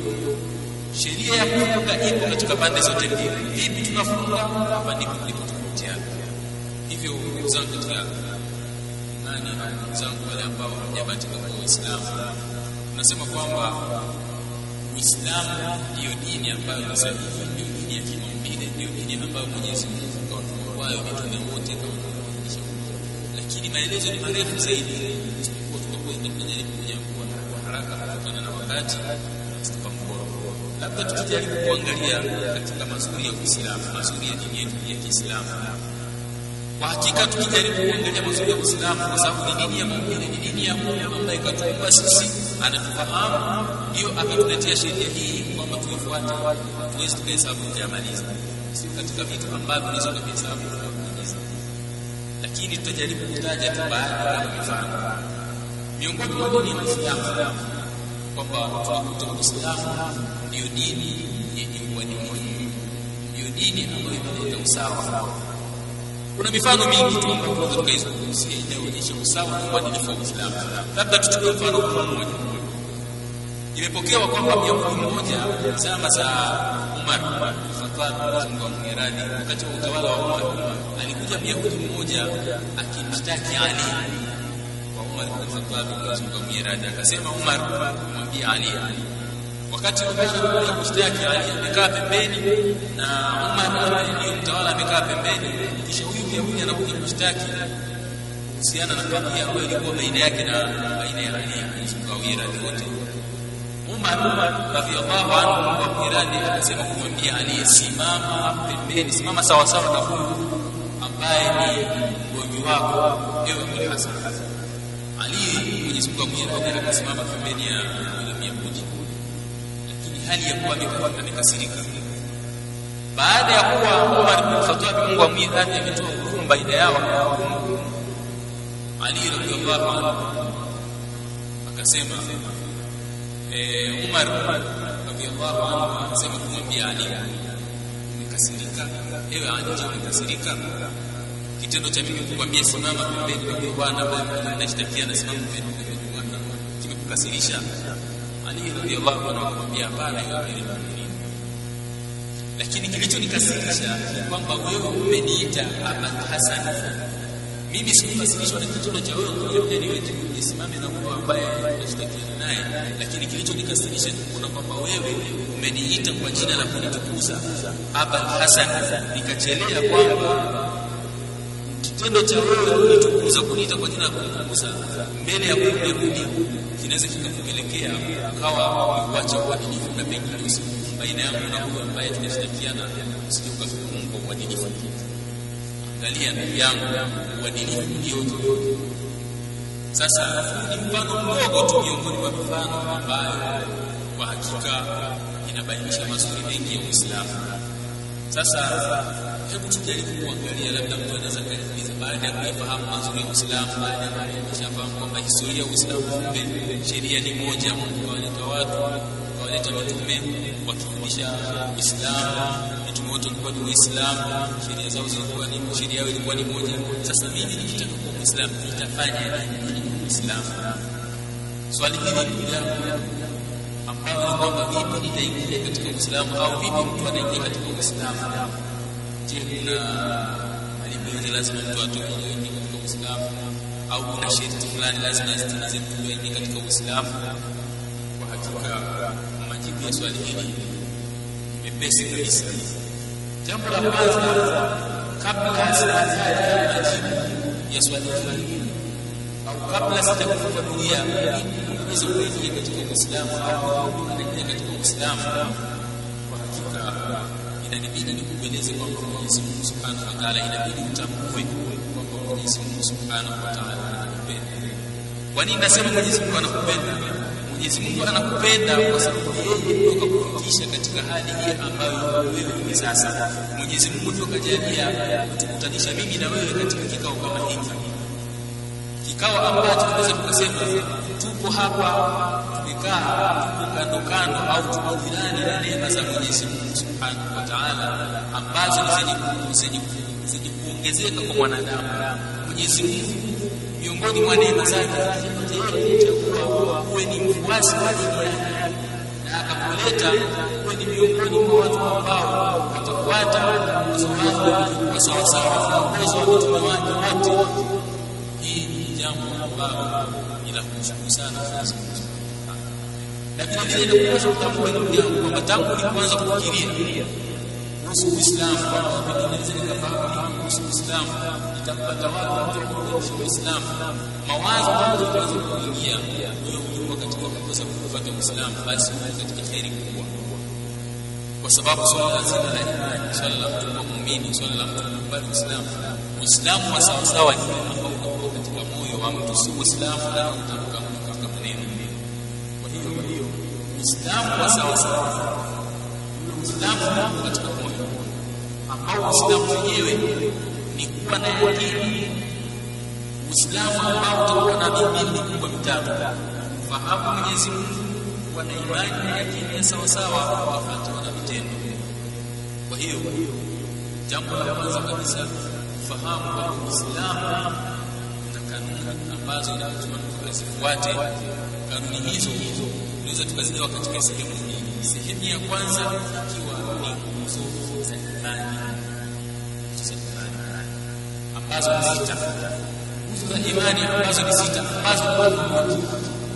sheria ya kufunga ipo katika pande zote mbili. Vipi tunafunga hapa ndipo tulipotofautiana hivyo ndugu zangu katika nani ndugu zangu wale ambao hawajabatika kwa Uislamu tunasema kwamba Uislamu ndiyo dini ambayo ni sahihi ndiyo dini ya kimaumbile ndiyo dini ambayo Mwenyezi Mungu kawatuma kwayo mitume wote kama lakini maelezo ni marefu zaidi isipokuwa tutakwenda tunajaribu kuja kwa haraka kutokana na wakati labda tukijaribu kuangalia katika mazuri ya Uislamu mazuri ya dini yetu ya Kiislamu. Kwa hakika tukijaribu kuangalia mazuri ya Uislamu kwa sababu ni dini ya maumbile ni dini ya Mungu ambaye katuumba sisi anatufahamu ndio akatuletea sheria hii kwamba tuifuate tuweze tukahesabu kuyamaliza, sio katika vitu ambavyo unaweza kuhesabu kuyamaliza. lakini tutajaribu kutaja tu baadhi ya mifano miongoni mwa dini ya Uislamu kwamba tunakuta Uislamu ndiyo dini yenye uadilifu ndiyo dini ambayo inaleta usawa. Kuna mifano mingi tu ambayo tunaweza tukaizungumzia inayoonyesha usawa na uadilifu wa Uislamu. Labda tuchukue mfano mmoja. Imepokewa kwamba Myahudi mmoja zama za Umar Khattab Mungu wakati wa utawala wa Umar alikuja Myahudi mmoja akimshtaki Ali amwiradhi akasema Umar kumwambia Ali. Wakati Umar kushtaki Ali amekaa pembeni na Umar ndiyo mtawala amekaa pembeni. Kisha huyu Myahudi anakuja kushtaki kuhusiana na kadhia ambayo ilikuwa baina yake na baina ya Ali Mungu wote. Umar radhiallahu anhu kwa miradi akasema kumwambia Ali simama pembeni simama sawa sawa na huyu ambaye ni mgonjwa wako ewe Hasan Ali Mwenyezi Mungu amwiradi kusimama pembeni ya yule Myahudi lakini hali ya kuwa amekasirika. Baada ya kuwa Umar bin Khattab Mungu amwiradi ametoa hukumu baina yao Ali radhiallahu anhu akasema Umar radhiallahu anhu akasema kumwambia Ali umekasirika? Ewe Ali umekasirika kitendo cha mimi kukwambia simama pembeni kwa bwana ambaye nashtakia simama pembeni kwa bwana. Kimekukasirisha. Ali radhiallahu anhu akamwambia hapana ewe Amiri lakini kilichonikasirisha ni kwamba wewe umeniita Ahmad Hassan. Mimi sikukasirishwa na kitendo cha wewe kuja niwe nisimame na mtu ambaye nashtakiana naye. Lakini kilichonikasirisha ni kuona kwamba wewe umeniita kwa jina la kunitukuza Aba Hassan. Nikachelea kwamba kitendo cha wewe kunitukuza kuniita kwa jina la kunitukuza mbele ya kurudi kinaweza kikakupelekea ukawa uache uadilifu na pengine baina yangu na huyo ambaye tunashirikiana usije ukafunga uadilifu. Angalia ndugu yangu uadilifu ulioje sasa ni mfano mdogo tu miongoni mwa mifano ambayo kwa hakika inabainisha mazuri mengi ya Uislamu. Sasa hebu tujaribu kuangalia labda mtu anaweza kujiuliza baada ya kufahamu mazuri ya Uislamu baada ya kufahamu kwamba historia ya Uislamu kumbe sheria ni moja Mungu kawaleta watu kawaleta mitume wakifundisha Uislamu mitume wote walikuwa ni Waislamu sheria zao zilikuwa ni sheria yao ilikuwa ni moja. Sasa mimi nikitaka kuwa Muislamu nitafanya nini Uislamu? Swali hili ndugu yangu ambao ni kwamba vipi nitaingia katika Uislamu au vipi mtu anaingia katika Uislamu kuna alimuhimu lazima mtu atoke aingie katika Uislamu au kuna sharti fulani lazima astimize mtu aingie katika Uislamu? Kwa hakika majibu ya swali hili mepesi kabisa. Jambo la kwanza kabla sijaanza majibu ya swali hili au kabla sijakufafanulia hizo kuingia katika Uislamu au kuingia katika Uislamu inanibidi nikueleze kwamba Mwenyezi Mungu Subhanahu wa Ta'ala inabidi utambue kwamba Mwenyezi Mungu Subhanahu wa Ta'ala anakupenda. Kwa nini nasema Mwenyezi Mungu anakupenda? Mwenyezi Mungu anakupenda kwa sababu yeye ndio kakufikisha katika hali hii ambayo wewe hivi sasa. Mwenyezi Mungu ndio kajalia kutukutanisha mimi na wewe katika kikao kama hiki. Kikao ambacho tunaweza tukasema tupo hapa tumekaa tupo kando kando au tupo jirani na neema za Mwenyezi Mungu Subhanahu wa Ta'ala ambazo zenye kuongezeka kwa mwanadamu. Mwenyezi Mungu miongoni mwa neema zake alichagua uwe ni mfuasi wa dini yake na akakuleta uwe ni miongoni mwa watu ambao watafuata usomaji wa sawasawa uwezo wa mitume wake wote. Hii ni jambo ambalo ni la kumshukuru sana Mwenyezi Mungu na vile inakuonyesha kutambua hilo jambo kwamba tangu ulipoanza kufikiria kuhusu Uislamu kwamba naweza nikafahamu kuhusu Uislamu nitampata wapi mtu kuonyesha Uislamu mawazo ambayo yanaweza kuingia wewe ukiwa katika kukosa kupata Uislamu basi uko katika kheri kubwa kwa sababu swala zima la imani swala la mtu muumini swala la mtu kukubali Uislamu Uislamu wa sawa sawa ni ambao si Uislamu na utamka katika maneno. Kwa hiyo Uislamu wa sawa sawa. Uislamu katika moyo. Ambao Uislamu wenyewe ni kuwa na yakini. Uislamu ambao utakuwa na mimini mikubwa mitatu fahamu Mwenyezi Mungu kuwa na imani na yakini ya sawa sawa kufuatana na vitendo. Kwa hiyo jambo la kwanza kabisa fahamu kwamba Uislamu ambazo inatakiwa tuzifuate kanuni hizo tunaweza tukazigawa katika sehemu mbili sehemu ya kwanza ikiwa ni nguzo za imani. Ambazo ni sita. Nguzo za imani ambazo ni sita. Ambazo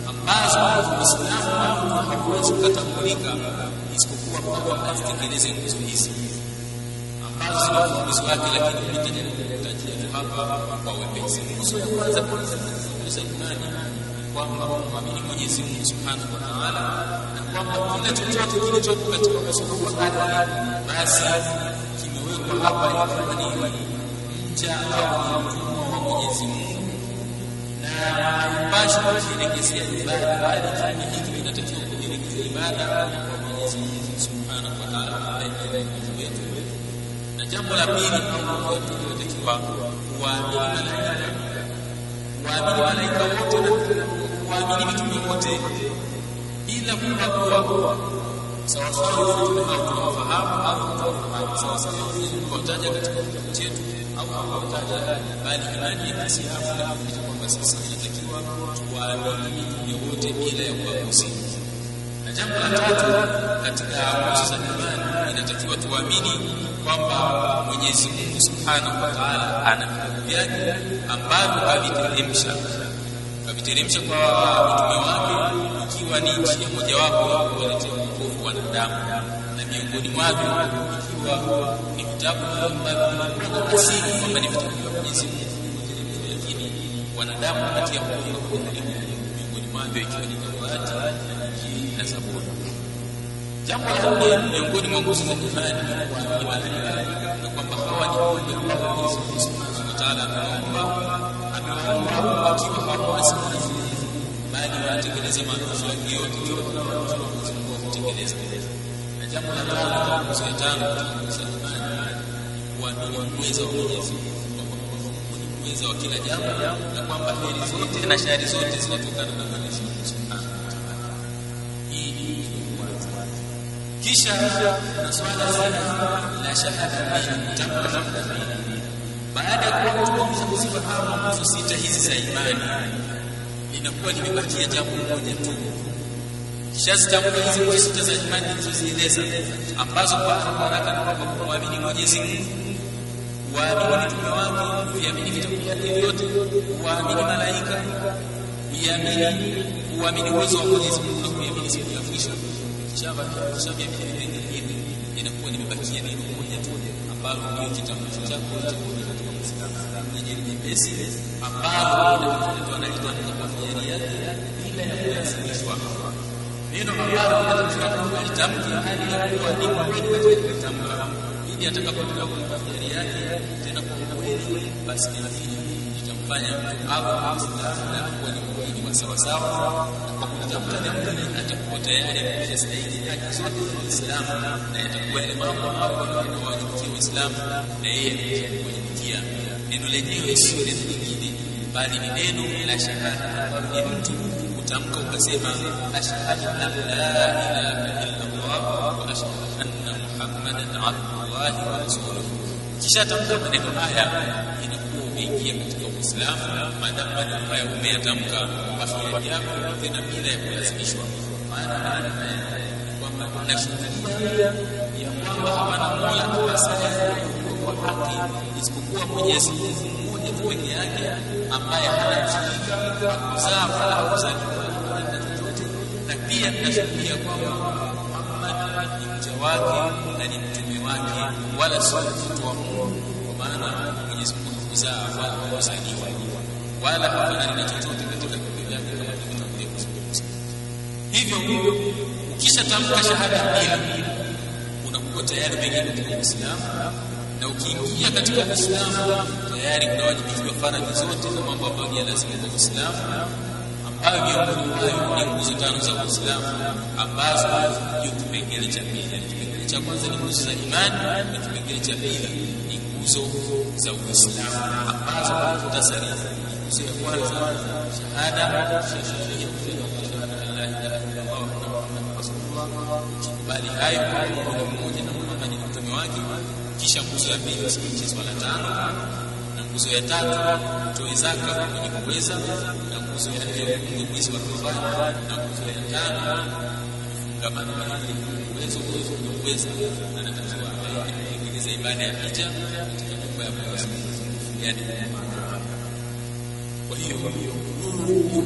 ambazo Uislamu hauwezi kutambulika isipokuwa kwa azitekeleze nguzo hizi. Ambazo zina ufunguzi wake, lakini nitajaribu hapa hapa kwa wepesi. Nguzo ya kwanza kwanza nguzo imani kwamba kumwamini Mwenyezi Mungu Subhanahu wa Ta'ala na kwamba kila chochote kilichopo katika uso wa ardhi basi kimewekwa hapa ikiwa ni mcha au mtumwa wa Mwenyezi Mungu na haipaswi kujielekezea ibada bali kile hiki kinatakiwa kujielekezea ibada kwa Mwenyezi Mungu Subhanahu wa Ta'ala ambaye ndiye Mungu wetu na jambo la pili ambalo tunatakiwa kuamini malaika wote na waamini mitume wote bila kubagua sawasawa hao au tunawafahamu sawasawa kuwataja katika kitabu chetu au wote na jambo la tatu katika nguzo za imani inatakiwa tuamini kwamba Mwenyezi Mungu Subhanahu wa Ta'ala ana vitabu vyake ambavyo aviteremsha aviteremsha kwa mitume wake ikiwa ni njia mojawapo ya kuwaletea wokovu wanadamu na miongoni mwavyo ikiwa ni vitabu ambavyo kwa kwamba ni vitabu vya Mwenyezi Mungu lakini wanadamu kupitia kuunga mwavyo ikiwa ni Taurati na sabuni jambo la nne miongoni mwa nguzo za imani ni kwamba hawa ni viumbe ambao Mwenyezi Mungu Subhanahu wa Ta'ala anaomba amewaumba wakiwa hawawasikilizi bali wanatekeleza yake yote kila Mwenyezi Mungu kutekeleza na jambo la tano nguzo ya tano nguzo ya imani kuamini uwezo wa Mwenyezi Mungu ni wa kila jambo na kwamba heri zote na shari zote zinatokana na Mwenyezi Mungu Subhanahu wa Ta'ala. Hii ni kwanza kisha na swala zima la shahada mbili shahada mbili baada ya kuwa tumekwisha kuzifahamu nguzo sita hizi za imani inakuwa limebakia jambo moja tu. Kisha hizi nguzo sita za imani nilizozieleza ambazo kwa haraka na kwamba kumwamini Mwenyezi Mungu kuamini mtume wake kuamini vitabu vyote kuamini malaika kuamini kuamini uwezo wa Mwenyezi Mungu na kuamini siku ya mwisho. Shaba shaba ya hili inakuwa nimebakia neno moja tu ambalo ndio kitambulisho chako cha kuja katika Uislamu. Lenye nyepesi ambalo inakuwa analitoa kwa fahari yake bila ya kulazimishwa neno ambalo linataka litamke hali ya kuwa ni katika kutamka ili atakapotoka kwa tafsiri yake tena kwa basi litamfanya mtu awe Muislamu na kuwa ni muumini wa sawa sawa kwa kutamka neno hili atakuwa tayari amekwisha stahili haki zote za Uislamu na yatakuwa yale mambo ambayo yanawajibikia Uislamu na yeye amekuwajibikia neno lenyewe sio neno lingine bali ni neno la shahada ambalo ni mtu kutamka ukasema ashhadu an la ilaha illa Allah wa ashhadu anna Muhammadan abdullahi wa rasuluhu kisha tamka maneno haya ilikuwa umeingia katika Uislamu maadamu maneno haya umeyatamka. Kwa hiari yako tena bila ya kulazimishwa. Maana kwamba nashuhudia ya kwamba hawana mola apasaye kwa haki isipokuwa Mwenyezi Mungu mmoja tu peke yake ambaye hana mshirika hakuzaa wala hakuzaliwa na chochote. Na pia nashuhudia kwamba Muhammad ni mja wake wake wala sio mtoto wa Mungu kwa maana Mwenyezi Mungu kuzaa wala kuzaliwa wala hafanani na chochote katika viumbe yake kama tulivyotangulia kuzungumza. Hivyo ukishatamka shahada mbili unakuwa tayari umeingia katika Uislamu. Na ukiingia katika Uislamu tayari unawajibikiwa faradhi zote na mambo ambayo ni lazima kwa Uislamu ambayo miongoni mwayo ni nguzo tano za Uislamu ambazo ndio kipengele cha pili. Kipengele cha kwanza ni nguzo za imani na kipengele cha pili ni nguzo za Uislamu ambazo kwa muhtasari nguzo ya kwanza shahada shahada ukikubali hayo ni mmoja na Muhammad mtume wake kisha nguzo ya pili usimamishe swala tano nguzo ya tatu toe zaka kwenye kuweza na nguzo ya nne ufunge mwizi wa Ramadhani na nguzo ya tano fungamano na uwezo uwezo kuweza, na natakiwa aendeleze ibada ya hija katika nyumba ya Mwenyezi Mungu. Yani kwa hiyo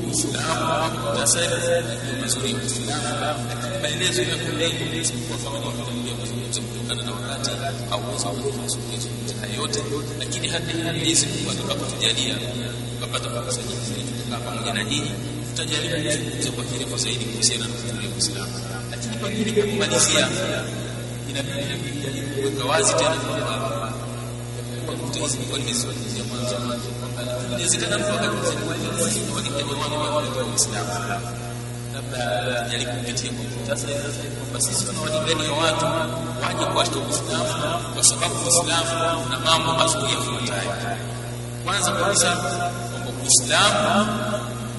Uislamu muhtasari ndio mazuri maelezo ya isipokuwa kama nilivyotangulia kuzungumza kutokana na wakati hauwezi kuzungumza lakini hata atakapotujalia tukapata tukakaa pamoja na nyinyi tutajaribu kuzungumza kwa kirefu zaidi kuhusiana na ya kumalizia inabidi inawezekana mtu ni kwenye wale wa Uislamu labda tujaribu kupitia kwa muhtasari kwamba sisi tunawadanganya watu waje kuashika Uislamu kwa sababu Uislamu una mambo mazuri yafuatayo. Kwanza kabisa kwamba Uislamu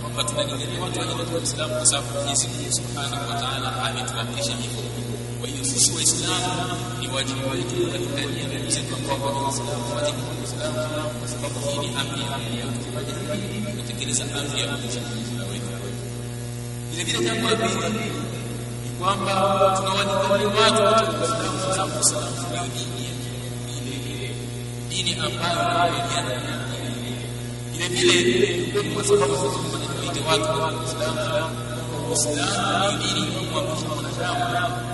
kwamba tunalingania watu waje katika Uislamu kwa sababu Mwenyezi Mungu Subhanahu wa Ta'ala ametuamrisha hivyo. Kwa hiyo sisi Waislamu ni wajibu wetu kulingania ndugu zetu ambao kwa Uislamu waje katika Uislamu kwa sababu hii ni amri ya Mungu. Kutekeleza amri ya Mungu vile vile jambo la pili ni kwamba tunawalingania watu katika Uislamu kwa sababu Uislamu ndio dini ile dini ambayo inayojadiliana vile vile kwa sababu tunawaita watu katika Uislamu Uislamu ni dini inayomwamrisha mwanadamu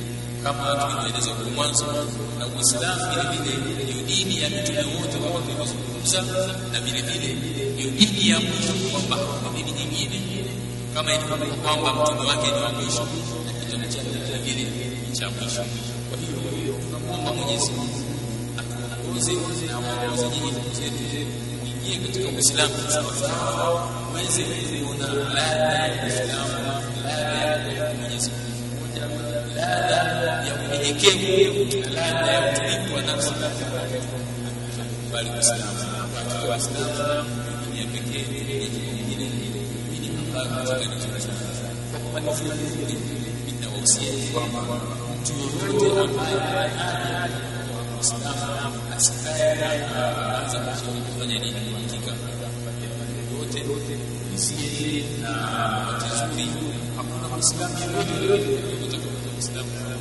kama tulivyoeleza huko mwanzo, na Uislamu vile vile ndio dini ya mitume wote kama tulivyozungumza, na vile vile ndio dini ya mwisho, kwamba hakuna dini nyingine kama ilivyo kwamba mtume wake ni wa mwisho na kitendo chake vile vile ni cha mwisho. Kwa hiyo tunamwomba Mwenyezi Mungu atuongoze na aongoze nyinyi ndugu zetu muingie katika Uislamu sawasawa, kuona ladha ya Uislamu, ladha ya Mwenyezi Mungu ladha ya unyenyekevu, ya nafsi ya na wakati nzuri hakuna Muislamu yoyote yoyote